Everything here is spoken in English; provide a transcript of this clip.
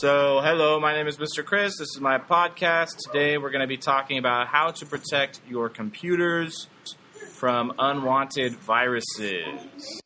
So, hello, my name is Mr. Chris. This is my podcast. Today we're going to be talking about how to protect your computers from unwanted viruses.